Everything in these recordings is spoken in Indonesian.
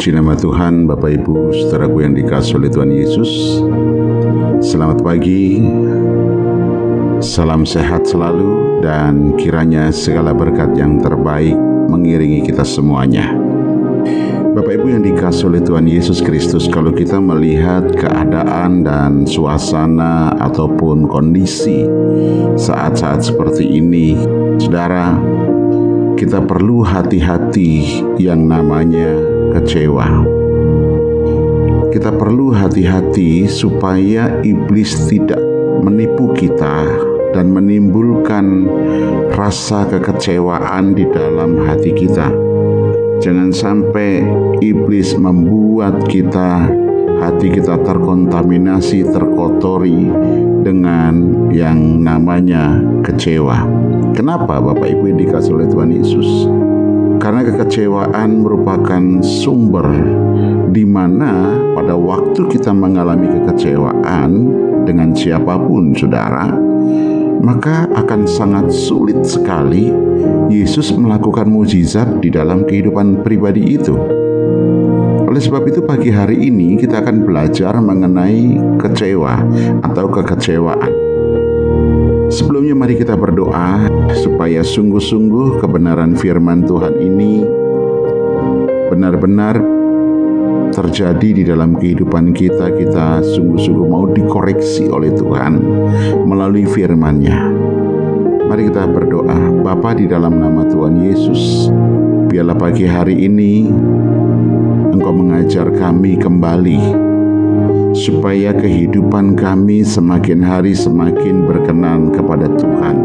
Puji nama Tuhan, Bapak Ibu, saudaraku yang dikasih oleh Tuhan Yesus. Selamat pagi, salam sehat selalu, dan kiranya segala berkat yang terbaik mengiringi kita semuanya. Bapak Ibu yang dikasih oleh Tuhan Yesus Kristus, kalau kita melihat keadaan dan suasana ataupun kondisi saat-saat seperti ini, saudara, kita perlu hati-hati yang namanya kecewa. Kita perlu hati-hati supaya iblis tidak menipu kita dan menimbulkan rasa kekecewaan di dalam hati kita. Jangan sampai iblis membuat kita hati kita terkontaminasi, terkotori dengan yang namanya kecewa. Kenapa Bapak Ibu yang dikasih oleh Tuhan Yesus? Karena kekecewaan merupakan sumber di mana pada waktu kita mengalami kekecewaan dengan siapa pun saudara, maka akan sangat sulit sekali Yesus melakukan mujizat di dalam kehidupan pribadi itu. Oleh sebab itu pagi hari ini kita akan belajar mengenai kecewa atau kekecewaan. Sebelumnya mari kita berdoa supaya sungguh-sungguh kebenaran firman Tuhan ini benar-benar terjadi di dalam kehidupan kita kita sungguh-sungguh mau dikoreksi oleh Tuhan melalui firman-Nya. Mari kita berdoa, Bapa di dalam nama Tuhan Yesus, biarlah pagi hari ini Engkau mengajar kami kembali supaya kehidupan kami semakin hari semakin berkenan kepada Tuhan.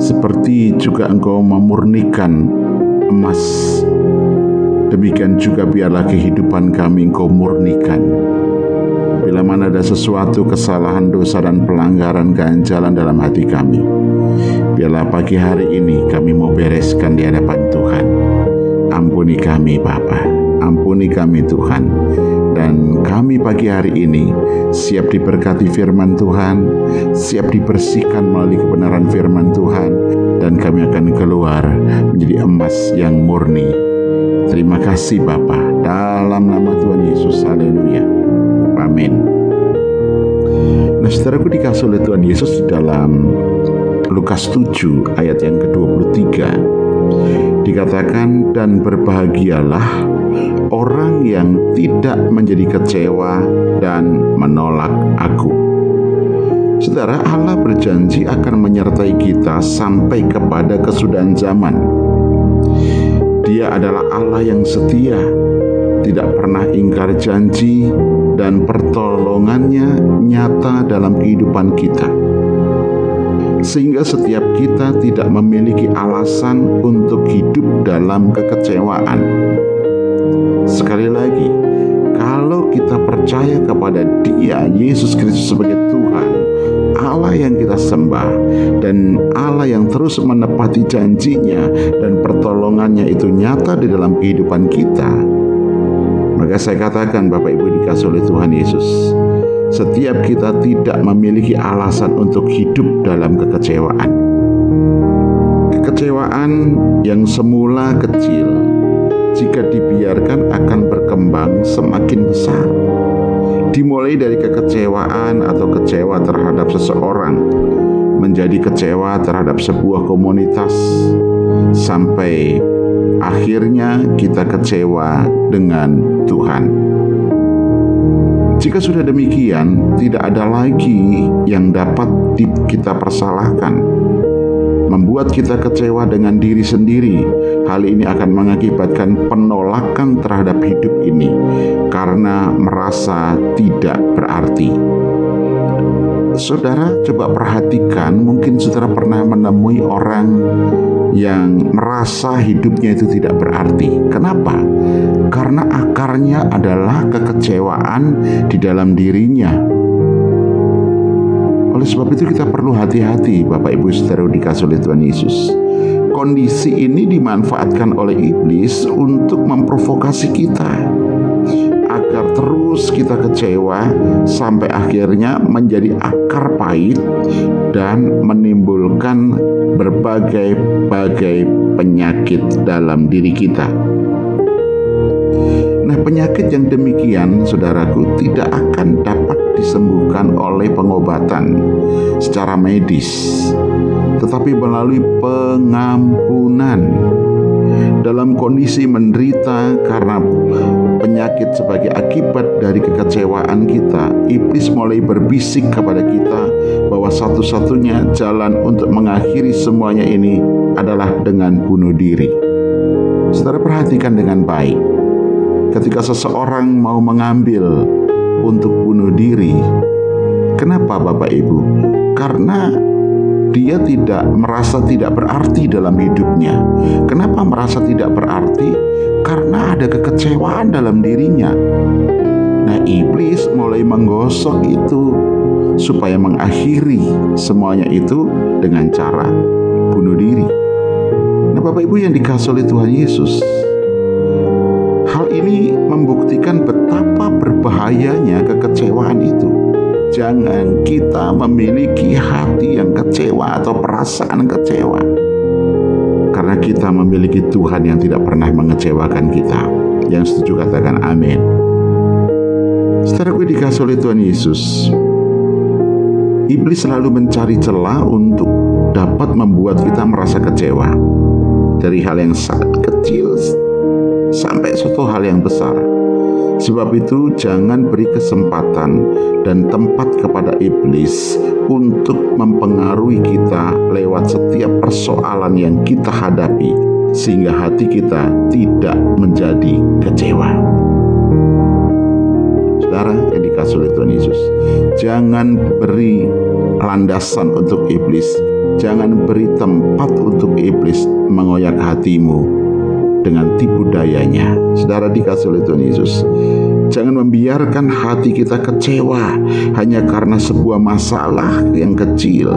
Seperti juga Engkau memurnikan emas, demikian juga biarlah kehidupan kami Engkau murnikan. Bila mana ada sesuatu kesalahan, dosa, dan pelanggaran ganjalan dalam hati kami, biarlah pagi hari ini kami mau bereskan di hadapan Tuhan. Ampuni kami, Bapa. Ampuni kami, Tuhan dan kami pagi hari ini siap diberkati firman Tuhan, siap dibersihkan melalui kebenaran firman Tuhan, dan kami akan keluar menjadi emas yang murni. Terima kasih Bapa, dalam nama Tuhan Yesus, haleluya. Amin. Nah, saudaraku dikasih oleh Tuhan Yesus dalam Lukas 7 ayat yang ke-23 dikatakan dan berbahagialah orang yang tidak menjadi kecewa dan menolak aku. Saudara, Allah berjanji akan menyertai kita sampai kepada kesudahan zaman. Dia adalah Allah yang setia, tidak pernah ingkar janji, dan pertolongannya nyata dalam kehidupan kita. Sehingga setiap kita tidak memiliki alasan untuk hidup dalam kekecewaan percaya kepada Dia, Yesus Kristus sebagai Tuhan, Allah yang kita sembah, dan Allah yang terus menepati janjinya dan pertolongannya itu nyata di dalam kehidupan kita, maka saya katakan Bapak Ibu dikasih oleh Tuhan Yesus, setiap kita tidak memiliki alasan untuk hidup dalam kekecewaan. Kekecewaan yang semula kecil jika dibiarkan akan berkembang semakin besar. Dimulai dari kekecewaan atau kecewa terhadap seseorang, menjadi kecewa terhadap sebuah komunitas, sampai akhirnya kita kecewa dengan Tuhan. Jika sudah demikian, tidak ada lagi yang dapat kita persalahkan membuat kita kecewa dengan diri sendiri. Hal ini akan mengakibatkan penolakan terhadap hidup ini karena merasa tidak berarti. Saudara, coba perhatikan, mungkin saudara pernah menemui orang yang merasa hidupnya itu tidak berarti. Kenapa? Karena akarnya adalah kekecewaan di dalam dirinya oleh sebab itu kita perlu hati-hati Bapak Ibu saudara dikasih oleh Tuhan Yesus. Kondisi ini dimanfaatkan oleh iblis untuk memprovokasi kita agar terus kita kecewa sampai akhirnya menjadi akar pahit dan menimbulkan berbagai-bagai penyakit dalam diri kita. Nah, penyakit yang demikian, saudaraku, tidak akan dapat disembuhkan oleh pengobatan secara medis, tetapi melalui pengampunan. Dalam kondisi menderita karena penyakit sebagai akibat dari kekecewaan kita, iblis mulai berbisik kepada kita bahwa satu-satunya jalan untuk mengakhiri semuanya ini adalah dengan bunuh diri. Saudara perhatikan dengan baik. Ketika seseorang mau mengambil untuk bunuh diri. Kenapa Bapak Ibu? Karena dia tidak merasa tidak berarti dalam hidupnya. Kenapa merasa tidak berarti? Karena ada kekecewaan dalam dirinya. Nah, iblis mulai menggosok itu supaya mengakhiri semuanya itu dengan cara bunuh diri. Nah, Bapak Ibu yang dikasih oleh Tuhan Yesus, hal ini membuktikan betapa berbahayanya kekecewaan itu. Jangan kita memiliki hati yang kecewa atau perasaan kecewa. Karena kita memiliki Tuhan yang tidak pernah mengecewakan kita. Yang setuju katakan amin. Gue dikasih oleh Tuhan Yesus, iblis selalu mencari celah untuk dapat membuat kita merasa kecewa dari hal yang sangat kecil sampai suatu hal yang besar. Sebab itu, jangan beri kesempatan dan tempat kepada iblis untuk mempengaruhi kita lewat setiap persoalan yang kita hadapi, sehingga hati kita tidak menjadi kecewa. Saudara yang dikasih oleh Tuhan Yesus, jangan beri landasan untuk iblis, jangan beri tempat untuk iblis mengoyak hatimu dengan tipu dayanya. Saudara dikasih oleh Tuhan Yesus. Jangan membiarkan hati kita kecewa hanya karena sebuah masalah yang kecil.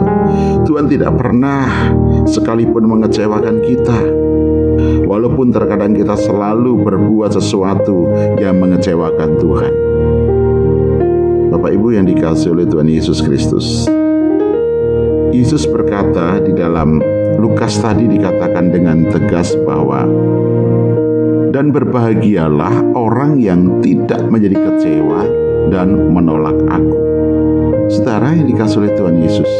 Tuhan tidak pernah sekalipun mengecewakan kita. Walaupun terkadang kita selalu berbuat sesuatu yang mengecewakan Tuhan. Bapak Ibu yang dikasih oleh Tuhan Yesus Kristus. Yesus berkata di dalam Lukas tadi dikatakan dengan tegas bahwa dan berbahagialah orang yang tidak menjadi kecewa dan menolak aku. Saudara yang dikasih oleh Tuhan Yesus.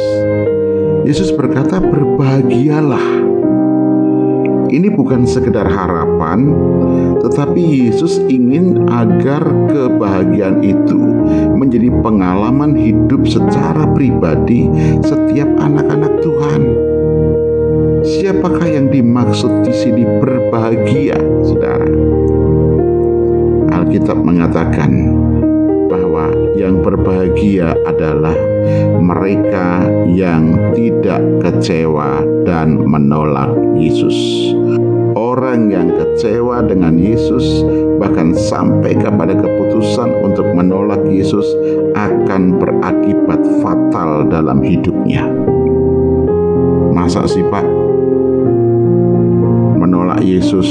Yesus berkata berbahagialah. Ini bukan sekedar harapan, tetapi Yesus ingin agar kebahagiaan itu menjadi pengalaman hidup secara pribadi setiap anak-anak Tuhan. Siapakah yang dimaksud di sini berbahagia, saudara? Alkitab mengatakan bahwa yang berbahagia adalah mereka yang tidak kecewa dan menolak Yesus. Orang yang kecewa dengan Yesus, bahkan sampai kepada keputusan untuk menolak Yesus, akan berakibat fatal dalam hidupnya. Masa sih, Pak? Yesus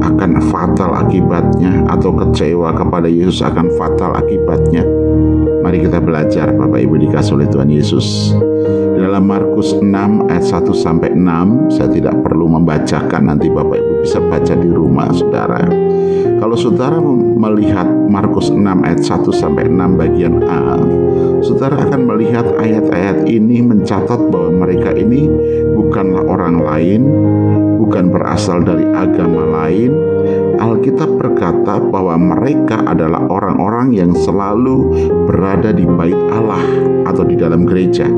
akan fatal akibatnya atau kecewa kepada Yesus akan fatal akibatnya. Mari kita belajar Bapak Ibu dikasih oleh Tuhan Yesus. Dalam Markus 6 ayat 1 sampai 6, saya tidak perlu membacakan nanti Bapak Ibu bisa baca di rumah Saudara. Kalau Saudara melihat Markus 6 ayat 1 sampai 6 bagian A, Saudara akan melihat ayat-ayat ini mencatat bahwa mereka ini bukanlah orang lain, bukan berasal dari agama lain. Alkitab berkata bahwa mereka adalah orang-orang yang selalu berada di bait Allah atau di dalam gereja.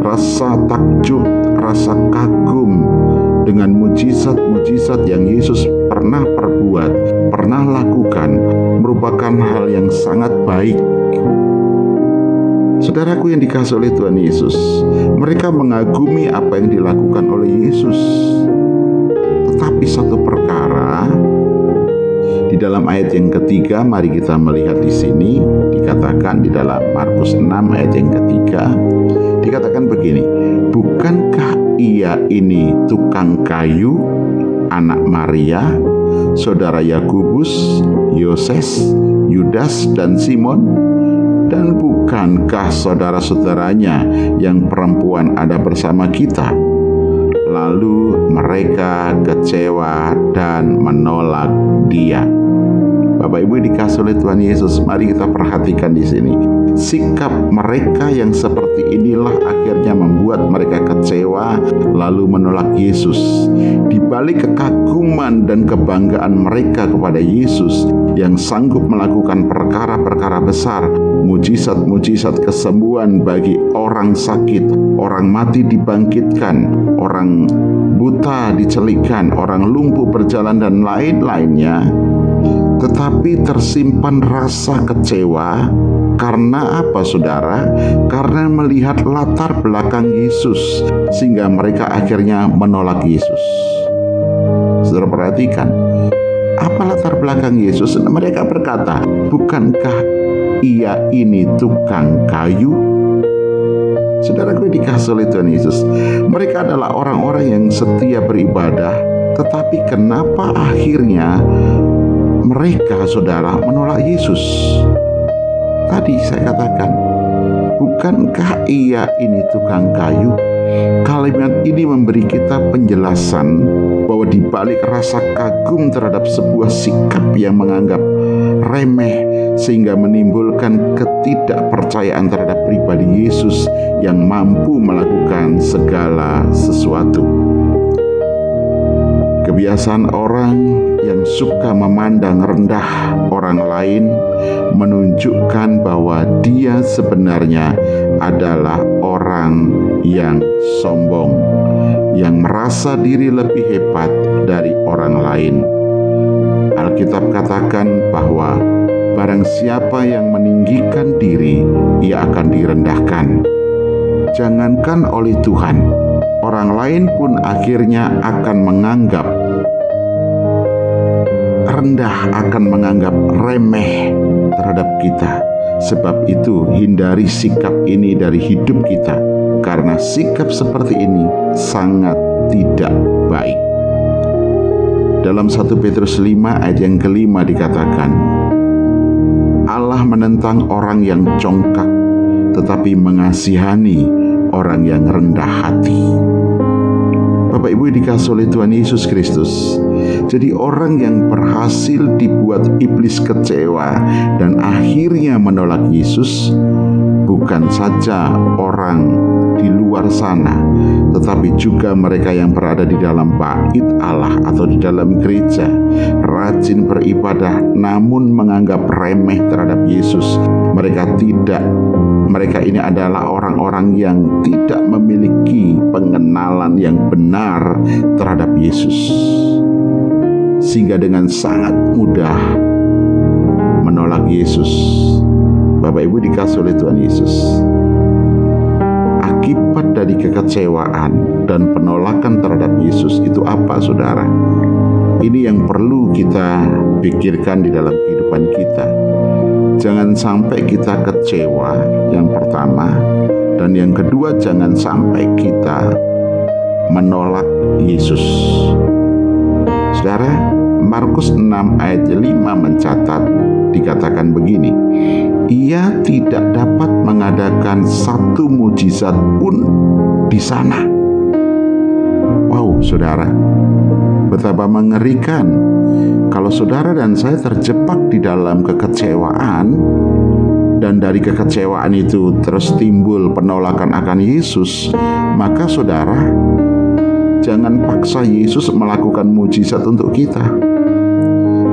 Rasa takjub, rasa kagum dengan mujizat-mujizat yang Yesus pernah perbuat, pernah lakukan, merupakan hal yang sangat baik Saudaraku yang dikasih oleh Tuhan Yesus, mereka mengagumi apa yang dilakukan oleh Yesus. Tetapi satu perkara di dalam ayat yang ketiga, mari kita melihat di sini dikatakan di dalam Markus 6 ayat yang ketiga, dikatakan begini, bukankah ia ini tukang kayu, anak Maria, saudara Yakubus, Yoses, Yudas dan Simon? Dan bukankah saudara-saudaranya yang perempuan ada bersama kita? lalu mereka kecewa dan menolak Dia. Bapak Ibu dikasih oleh Tuhan Yesus, mari kita perhatikan di sini. Sikap mereka yang seperti inilah akhirnya membuat mereka kecewa lalu menolak Yesus. Di balik kekaguman dan kebanggaan mereka kepada Yesus yang sanggup melakukan perkara-perkara besar, mujizat-mujizat kesembuhan bagi orang sakit, orang mati dibangkitkan, orang buta dicelikan, orang lumpuh berjalan dan lain-lainnya tetapi tersimpan rasa kecewa karena apa saudara? Karena melihat latar belakang Yesus sehingga mereka akhirnya menolak Yesus. Saudara perhatikan, apa latar belakang Yesus? Mereka berkata, bukankah ia ini tukang kayu? Saudara gue dikasih oleh Tuhan Yesus. Mereka adalah orang-orang yang setia beribadah, tetapi kenapa akhirnya mereka saudara menolak Yesus. Tadi saya katakan, bukankah ia ini tukang kayu? Kalimat ini memberi kita penjelasan bahwa di balik rasa kagum terhadap sebuah sikap yang menganggap remeh sehingga menimbulkan ketidakpercayaan terhadap pribadi Yesus yang mampu melakukan segala sesuatu. Kebiasaan orang yang suka memandang rendah orang lain menunjukkan bahwa dia sebenarnya adalah orang yang sombong, yang merasa diri lebih hebat dari orang lain. Alkitab katakan bahwa barang siapa yang meninggikan diri, ia akan direndahkan. Jangankan oleh Tuhan, orang lain pun akhirnya akan menganggap rendah akan menganggap remeh terhadap kita. Sebab itu, hindari sikap ini dari hidup kita, karena sikap seperti ini sangat tidak baik. Dalam 1 Petrus 5 ayat yang kelima dikatakan, Allah menentang orang yang congkak, tetapi mengasihani orang yang rendah hati. Bapak Ibu dikasih oleh Tuhan Yesus Kristus. Jadi orang yang berhasil dibuat iblis kecewa dan akhirnya menolak Yesus bukan saja orang di luar sana, tetapi juga mereka yang berada di dalam bait Allah atau di dalam gereja, rajin beribadah namun menganggap remeh terhadap Yesus. Mereka tidak mereka ini adalah orang-orang yang tidak memiliki pengenalan yang benar terhadap Yesus, sehingga dengan sangat mudah menolak Yesus. Bapak Ibu dikasih oleh Tuhan Yesus. Akibat dari kekecewaan dan penolakan terhadap Yesus itu apa, saudara? Ini yang perlu kita pikirkan di dalam kehidupan kita Jangan sampai kita kecewa, yang pertama, dan yang kedua, jangan sampai kita menolak Yesus. Saudara, Markus 6 ayat 5 mencatat dikatakan begini, ia tidak dapat mengadakan satu mujizat pun di sana. Wow, saudara, betapa mengerikan kalau saudara dan saya terjebak di dalam kekecewaan dan dari kekecewaan itu terus timbul penolakan akan Yesus, maka saudara jangan paksa Yesus melakukan mujizat untuk kita.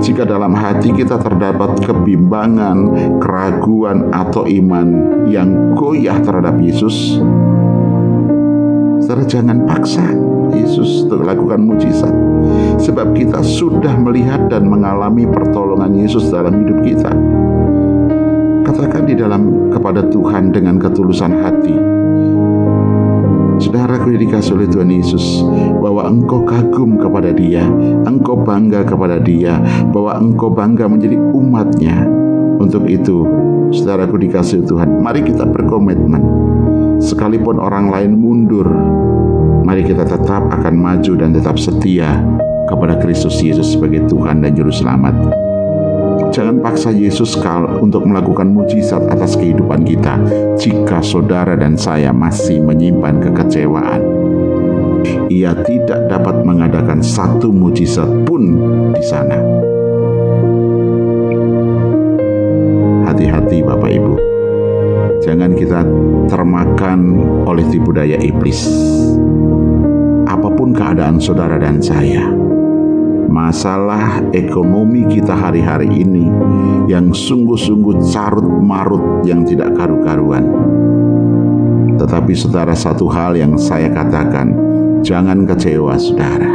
Jika dalam hati kita terdapat kebimbangan, keraguan, atau iman yang goyah terhadap Yesus, jangan paksa Yesus untuk melakukan mujizat. Sebab kita sudah melihat dan mengalami pertolongan Yesus dalam hidup kita. Katakan di dalam kepada Tuhan dengan ketulusan hati. Saudara yang dikasih oleh Tuhan Yesus bahwa engkau kagum kepada dia, engkau bangga kepada dia, bahwa engkau bangga menjadi umatnya. Untuk itu, saudaraku dikasih Tuhan, mari kita berkomitmen. Sekalipun orang lain mundur, mari kita tetap akan maju dan tetap setia kepada Kristus Yesus sebagai Tuhan dan Juru Selamat. Jangan paksa Yesus untuk melakukan mujizat atas kehidupan kita jika saudara dan saya masih menyimpan kekecewaan. ia tidak dapat mengadakan satu mujizat pun di sana. Hati-hati Bapak Ibu. Jangan kita termakan oleh tipu daya iblis. Apa pun keadaan saudara dan saya, masalah ekonomi kita hari-hari ini yang sungguh-sungguh carut marut yang tidak karu-karuan. Tetapi saudara satu hal yang saya katakan, jangan kecewa saudara.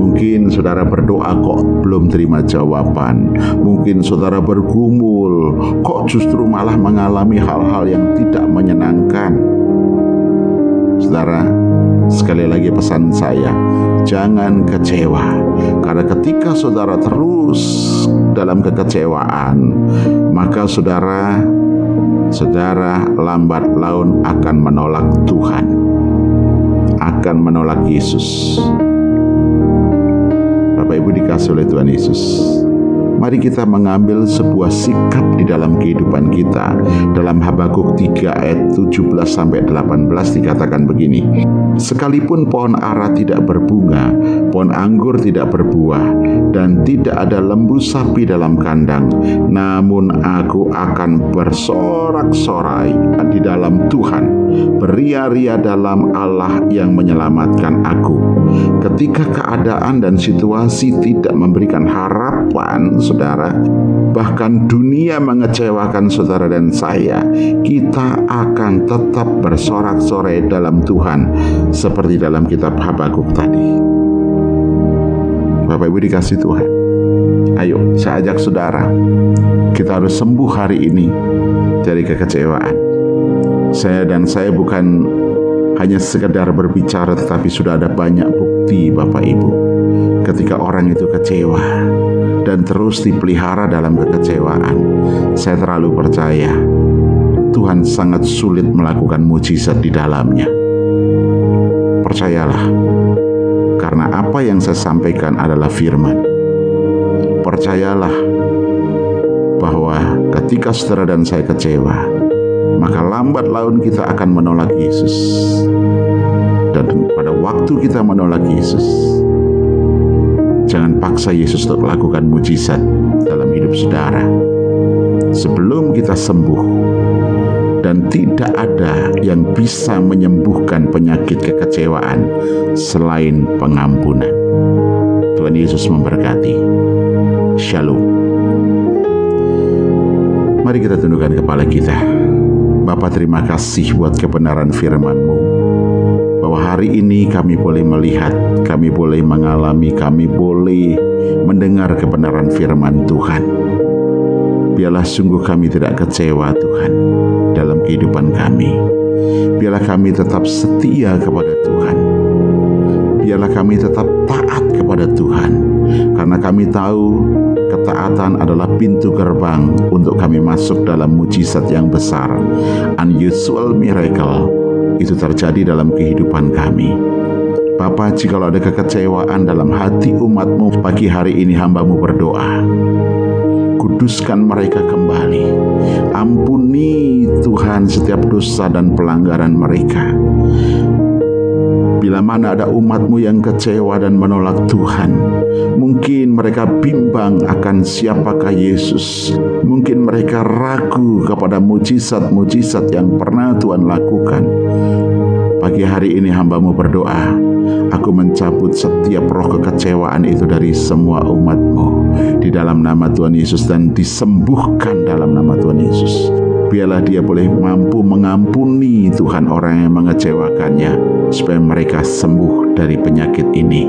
Mungkin saudara berdoa kok belum terima jawaban. Mungkin saudara bergumul, kok justru malah mengalami hal-hal yang tidak menyenangkan. Saudara, sekali lagi pesan saya, jangan kecewa. Karena ketika saudara terus dalam kekecewaan, maka saudara saudara lambat laun akan menolak Tuhan, akan menolak Yesus. Bapak Ibu dikasih oleh Tuhan Yesus. Mari kita mengambil sebuah sikap di dalam kehidupan kita. Dalam Habakuk 3 ayat 17 sampai 18 dikatakan begini. Sekalipun pohon ara tidak berbunga, pohon anggur tidak berbuah, dan tidak ada lembu sapi dalam kandang, namun aku akan bersorak-sorai di dalam Tuhan, beria-ria dalam Allah yang menyelamatkan aku. Ketika keadaan dan situasi tidak memberikan harapan, saudara, bahkan dunia mengecewakan saudara dan saya, kita akan tetap bersorak-sorai dalam Tuhan seperti dalam kitab Habakuk tadi. Bapak Ibu dikasih Tuhan. Ayo, saya ajak saudara. Kita harus sembuh hari ini dari kekecewaan. Saya dan saya bukan hanya sekedar berbicara tetapi sudah ada banyak bukti Bapak Ibu. Ketika orang itu kecewa, dan terus dipelihara dalam kekecewaan. Saya terlalu percaya Tuhan sangat sulit melakukan mujizat di dalamnya. Percayalah, karena apa yang saya sampaikan adalah firman. Percayalah bahwa ketika saudara dan saya kecewa, maka lambat laun kita akan menolak Yesus. Dan pada waktu kita menolak Yesus, Jangan paksa Yesus untuk melakukan mujizat dalam hidup saudara. Sebelum kita sembuh, dan tidak ada yang bisa menyembuhkan penyakit kekecewaan selain pengampunan. Tuhan Yesus memberkati. Shalom. Mari kita tundukkan kepala kita. Bapak terima kasih buat kebenaran firman-Mu bahwa hari ini kami boleh melihat, kami boleh mengalami, kami boleh mendengar kebenaran firman Tuhan. Biarlah sungguh kami tidak kecewa Tuhan dalam kehidupan kami. Biarlah kami tetap setia kepada Tuhan. Biarlah kami tetap taat kepada Tuhan. Karena kami tahu ketaatan adalah pintu gerbang untuk kami masuk dalam mujizat yang besar. Unusual miracle itu terjadi dalam kehidupan kami. Bapa, jika ada kekecewaan dalam hati umatmu pagi hari ini hambamu berdoa. Kuduskan mereka kembali. Ampuni Tuhan setiap dosa dan pelanggaran mereka. Bila mana ada umatmu yang kecewa dan menolak Tuhan, mungkin mereka bimbang akan siapakah Yesus. Mungkin mereka ragu kepada mujizat-mujizat yang pernah Tuhan lakukan. Pagi hari ini hambamu berdoa, aku mencabut setiap roh kekecewaan itu dari semua umatmu di dalam nama Tuhan Yesus dan disembuhkan dalam nama Tuhan Yesus biarlah dia boleh mampu mengampuni Tuhan orang yang mengecewakannya supaya mereka sembuh dari penyakit ini.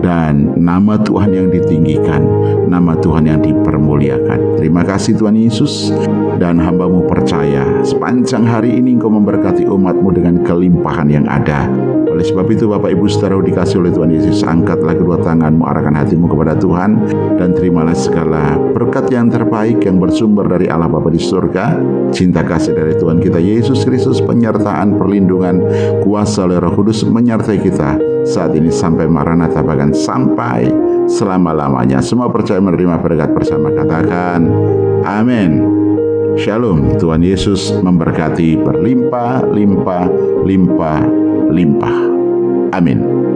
Dan nama Tuhan yang ditinggikan nama Tuhan yang dipermuliakan. Terima kasih Tuhan Yesus. Dan hambamu percaya sepanjang hari ini engkau memberkati umatmu dengan kelimpahan yang ada. Oleh sebab itu Bapak Ibu saudara dikasih oleh Tuhan Yesus angkatlah kedua tanganmu arahkan hatimu kepada Tuhan. Dan terimalah segala berkat yang terbaik yang bersumber dari Allah Bapa di surga. Cinta kasih dari Tuhan kita Yesus Kristus penyertaan perlindungan kuasa oleh Roh Kudus menyertai kita saat ini sampai Maranatha bahkan sampai selama-lamanya semua percaya menerima berkat bersama katakan amin Shalom, Tuhan Yesus memberkati berlimpah, limpah, limpah, limpah. Amin.